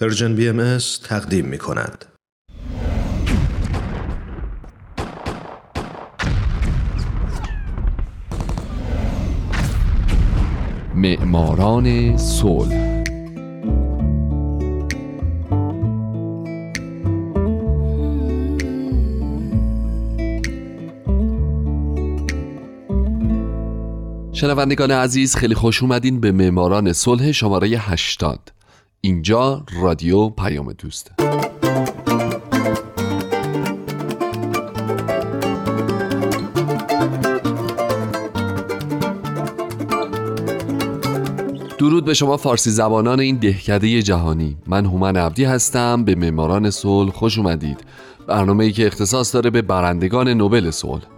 پرژن بی ام تقدیم می کند. معماران صلح شنوندگان عزیز خیلی خوش اومدین به معماران صلح شماره 80 اینجا رادیو پیام دوسته درود به شما فارسی زبانان این دهکده جهانی. من هومن عبدی هستم به معماران صلح خوش اومدید. برنامه ای که اختصاص داره به برندگان نوبل صلح.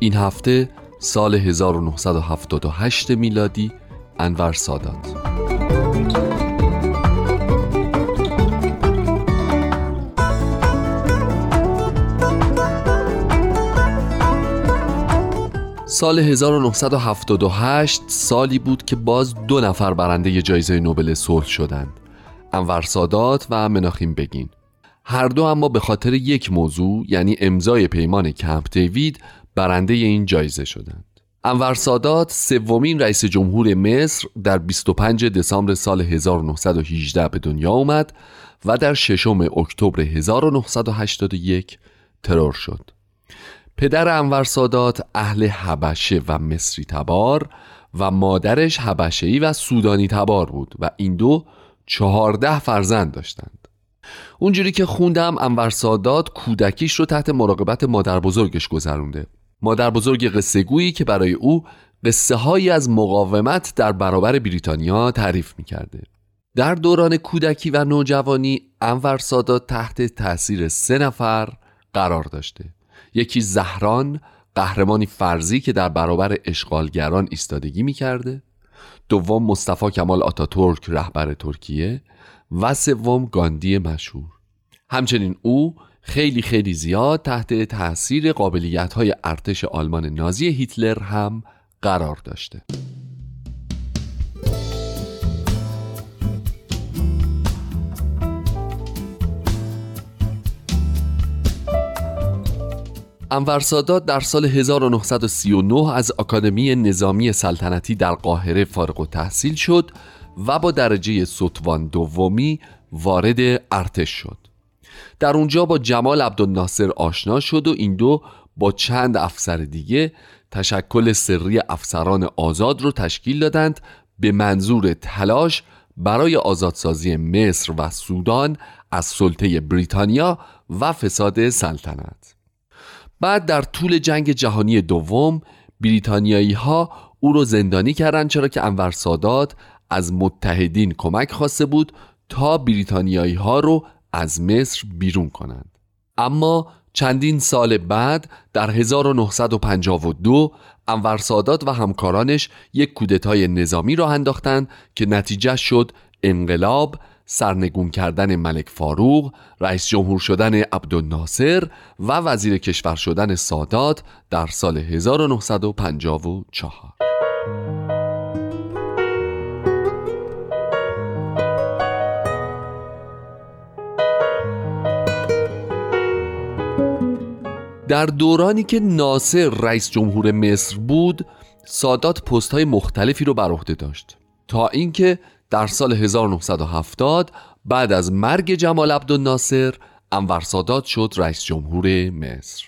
این هفته سال 1978 میلادی انور سادات. سال 1978 سالی بود که باز دو نفر برنده جایزه نوبل صلح شدند انور سادات و مناخیم بگین. هر دو اما به خاطر یک موضوع یعنی امضای پیمان کمپ دیوید برنده این جایزه شدند انور سادات سومین رئیس جمهور مصر در 25 دسامبر سال 1918 به دنیا آمد و در ششم اکتبر 1981 ترور شد. پدر انور سادات اهل حبشه و مصری تبار و مادرش حبشهی و سودانی تبار بود و این دو چهارده فرزند داشتند. اونجوری که خوندم انور سادات کودکیش رو تحت مراقبت مادر بزرگش گذرونده مادر بزرگ قصه گویی که برای او قصه هایی از مقاومت در برابر بریتانیا تعریف می کرده. در دوران کودکی و نوجوانی انور سادات تحت تاثیر سه نفر قرار داشته. یکی زهران قهرمانی فرضی که در برابر اشغالگران ایستادگی می کرده دوم مصطفی کمال آتاتورک رهبر ترکیه. و سوم گاندی مشهور. همچنین او خیلی خیلی زیاد تحت تاثیر قابلیت های ارتش آلمان نازی هیتلر هم قرار داشته. انور سادات در سال 1939 از آکادمی نظامی سلطنتی در قاهره فارغ و تحصیل شد و با درجه سطوان دومی وارد ارتش شد. در اونجا با جمال عبدالناصر آشنا شد و این دو با چند افسر دیگه تشکل سری افسران آزاد رو تشکیل دادند به منظور تلاش برای آزادسازی مصر و سودان از سلطه بریتانیا و فساد سلطنت. بعد در طول جنگ جهانی دوم بریتانیایی ها او رو زندانی کردند چرا که انور سادات از متحدین کمک خواسته بود تا بریتانیایی ها رو از مصر بیرون کنند. اما چندین سال بعد در 1952 انور سادات و همکارانش یک کودتای نظامی را انداختند که نتیجه شد انقلاب سرنگون کردن ملک فاروق رئیس جمهور شدن عبدالناصر و وزیر کشور شدن سادات در سال 1954 در دورانی که ناصر رئیس جمهور مصر بود سادات پست های مختلفی رو بر عهده داشت. تا اینکه در سال 1970 بعد از مرگ جمال عبدالناصر انور سادات شد رئیس جمهور مصر.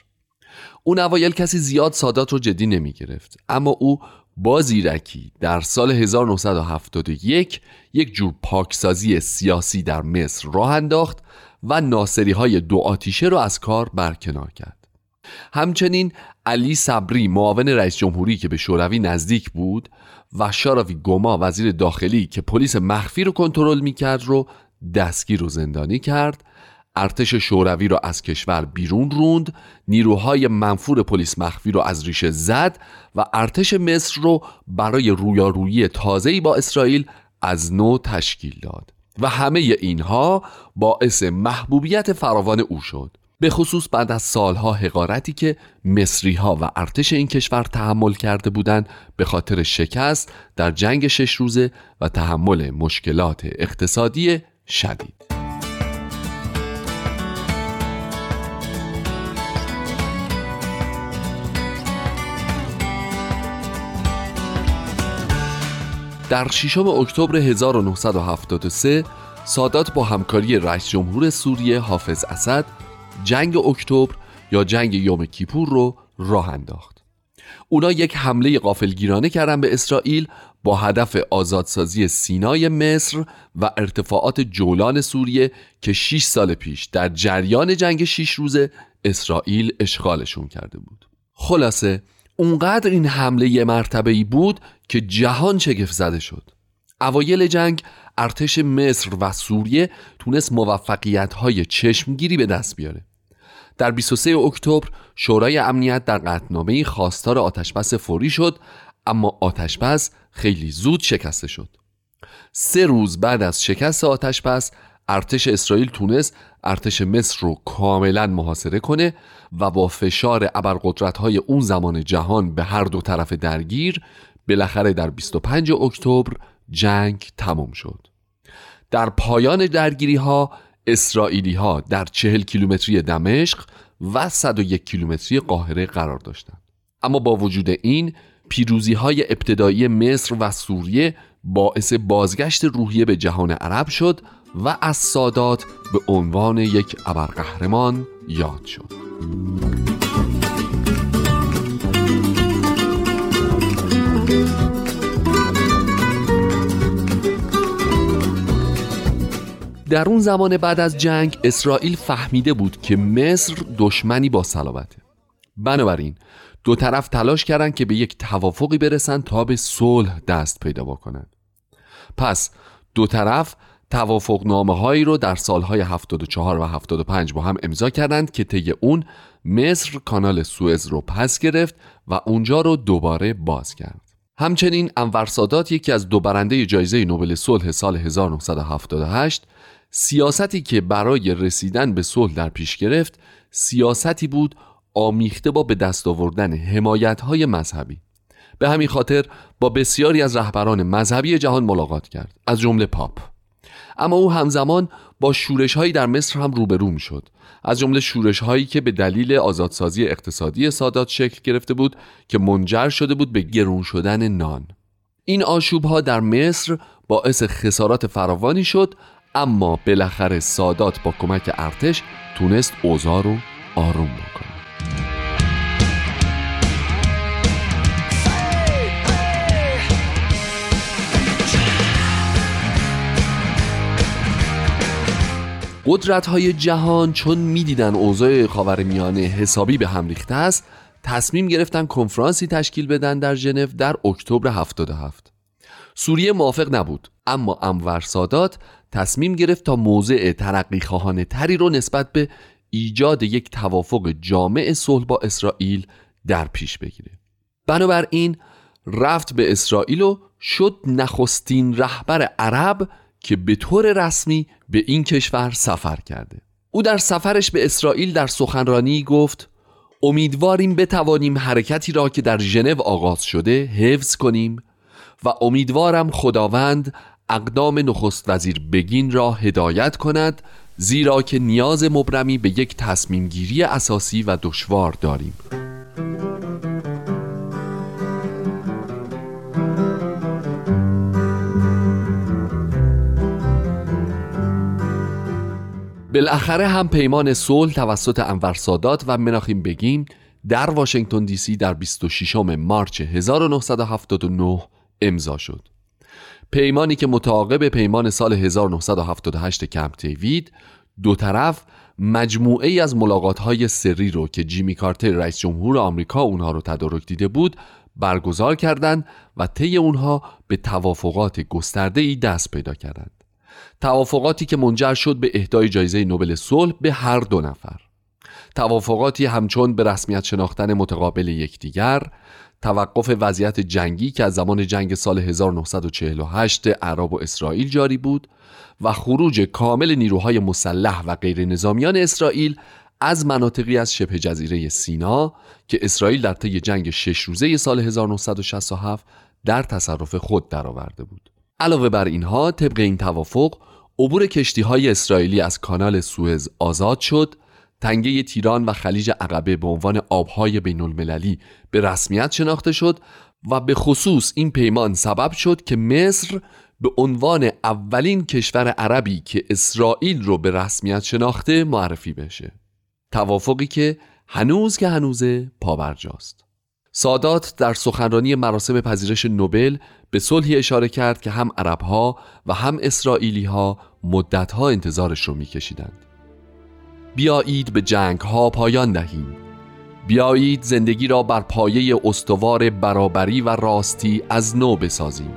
اون اوایل کسی زیاد سادات رو جدی نمی گرفت اما او با زیرکی در سال 1971 یک جور پاکسازی سیاسی در مصر راه انداخت و ناصری های دو آتیشه رو از کار برکنار کرد. همچنین علی صبری معاون رئیس جمهوری که به شوروی نزدیک بود و شاراوی گما وزیر داخلی که پلیس مخفی رو کنترل می‌کرد رو دستگیر و زندانی کرد. ارتش شوروی را از کشور بیرون روند. نیروهای منفور پلیس مخفی را از ریشه زد و ارتش مصر رو برای رویارویی تازه‌ای با اسرائیل از نو تشکیل داد. و همه اینها باعث محبوبیت فراوان او شد. به خصوص بعد از سالها حقارتی که مصری ها و ارتش این کشور تحمل کرده بودند به خاطر شکست در جنگ شش روزه و تحمل مشکلات اقتصادی شدید. در ششم اکتبر 1973 سادات با همکاری رئیس جمهور سوریه حافظ اسد جنگ اکتبر یا جنگ یوم کیپور رو راه انداخت. اونا یک حمله قافلگیرانه کردن به اسرائیل با هدف آزادسازی سینای مصر و ارتفاعات جولان سوریه که 6 سال پیش در جریان جنگ 6 روزه اسرائیل اشغالشون کرده بود. خلاصه اونقدر این حمله یه مرتبه ای بود که جهان شگفت زده شد. اوایل جنگ ارتش مصر و سوریه تونست موفقیت های چشمگیری به دست بیاره. در 23 اکتبر شورای امنیت در قطنامه خواستار آتشبس فوری شد اما آتشبس خیلی زود شکسته شد. سه روز بعد از شکست آتشبس ارتش اسرائیل تونست ارتش مصر رو کاملا محاصره کنه و با فشار ابرقدرت های اون زمان جهان به هر دو طرف درگیر بالاخره در 25 اکتبر جنگ تمام شد. در پایان درگیری ها اسرائیلی ها در چهل کیلومتری دمشق و 101 کیلومتری قاهره قرار داشتند. اما با وجود این پیروزی های ابتدایی مصر و سوریه باعث بازگشت روحیه به جهان عرب شد و از سادات به عنوان یک ابرقهرمان یاد شد. در اون زمان بعد از جنگ اسرائیل فهمیده بود که مصر دشمنی با صلابته بنابراین دو طرف تلاش کردند که به یک توافقی برسند تا به صلح دست پیدا بکنند. پس دو طرف توافق نامه هایی رو در سالهای 74 و 75 با هم امضا کردند که طی اون مصر کانال سوئز رو پس گرفت و اونجا رو دوباره باز کرد. همچنین انور سادات یکی از دو برنده جایزه نوبل صلح سال 1978 سیاستی که برای رسیدن به صلح در پیش گرفت سیاستی بود آمیخته با به دست آوردن حمایت های مذهبی. به همین خاطر با بسیاری از رهبران مذهبی جهان ملاقات کرد از جمله پاپ. اما او همزمان با شورش هایی در مصر هم روبرو می شد از جمله شورش هایی که به دلیل آزادسازی اقتصادی سادات شکل گرفته بود که منجر شده بود به گرون شدن نان. این آشوب ها در مصر باعث خسارات فراوانی شد اما بالاخره سادات با کمک ارتش تونست اوضاع رو آروم بکنه. قدرت های جهان چون می‌دیدن اوضاع میانه حسابی به هم ریخته است تصمیم گرفتن کنفرانسی تشکیل بدن در ژنو در اکتبر 77 سوریه موافق نبود اما انور سادات تصمیم گرفت تا موضع ترقی خواهانه تری رو نسبت به ایجاد یک توافق جامع صلح با اسرائیل در پیش بگیره. بنابراین رفت به اسرائیل و شد نخستین رهبر عرب که به طور رسمی به این کشور سفر کرده. او در سفرش به اسرائیل در سخنرانی گفت امیدواریم بتوانیم حرکتی را که در ژنو آغاز شده حفظ کنیم و امیدوارم خداوند اقدام نخست وزیر بگین را هدایت کند زیرا که نیاز مبرمی به یک تصمیم گیری اساسی و دشوار داریم. بالاخره هم پیمان صلح توسط انور سادات و مناخیم بگین در واشنگتن دی سی در 26 مارچ 1979 امضا شد. پیمانی که متعاقب پیمان سال 1978 کمپ دیوید دو طرف مجموعه ای از ملاقات های سری رو که جیمی کارتر رئیس جمهور آمریکا اونها رو تدارک دیده بود برگزار کردند و طی اونها به توافقات گسترده ای دست پیدا کردند. توافقاتی که منجر شد به اهدای جایزه نوبل صلح به هر دو نفر. توافقاتی همچون به رسمیت شناختن متقابل یکدیگر توقف وضعیت جنگی که از زمان جنگ سال 1948 عرب و اسرائیل جاری بود و خروج کامل نیروهای مسلح و غیر نظامیان اسرائیل از مناطقی از شبه جزیره سینا که اسرائیل در طی جنگ شش روزه سال 1967 در تصرف خود درآورده بود. علاوه بر اینها طبق این توافق عبور کشتی های اسرائیلی از کانال سوئز آزاد شد تنگه تیران و خلیج عقبه به عنوان آبهای بین المللی به رسمیت شناخته شد و به خصوص این پیمان سبب شد که مصر به عنوان اولین کشور عربی که اسرائیل رو به رسمیت شناخته معرفی بشه توافقی که هنوز که هنوزه پابرجاست سادات در سخنرانی مراسم پذیرش نوبل به صلحی اشاره کرد که هم عربها و هم اسرائیلی ها مدت ها انتظارش رو میکشیدند. بیایید به جنگ ها پایان دهیم. بیایید زندگی را بر پایه استوار برابری و راستی از نو بسازیم.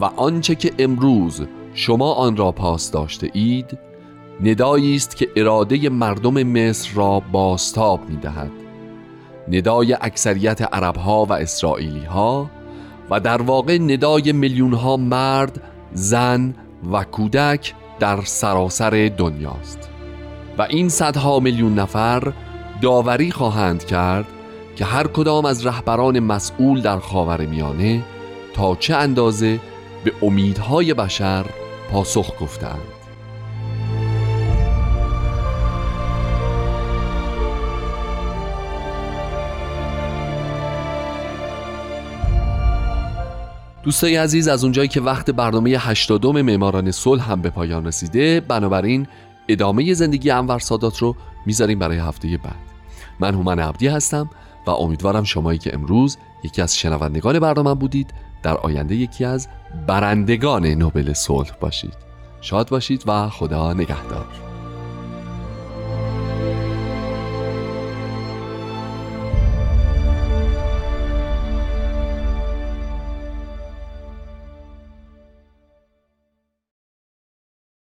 و آنچه که امروز شما آن را پاس داشته اید ندایی است که اراده مردم مصر را باستاب می دهد ندای اکثریت عرب ها و اسرائیلی ها و در واقع ندای میلیون ها مرد، زن و کودک در سراسر دنیاست. و این صدها میلیون نفر داوری خواهند کرد که هر کدام از رهبران مسئول در خاور میانه تا چه اندازه به امیدهای بشر پاسخ گفتند. دوستای عزیز از اونجایی که وقت برنامه 80 معماران صلح هم به پایان رسیده بنابراین ادامه زندگی انور سادات رو می‌ذاریم برای هفته بعد. من هومن عبدی هستم و امیدوارم شمایی که امروز یکی از شنوندگان برنامه بودید در آینده یکی از برندگان نوبل صلح باشید. شاد باشید و خدا نگهدار.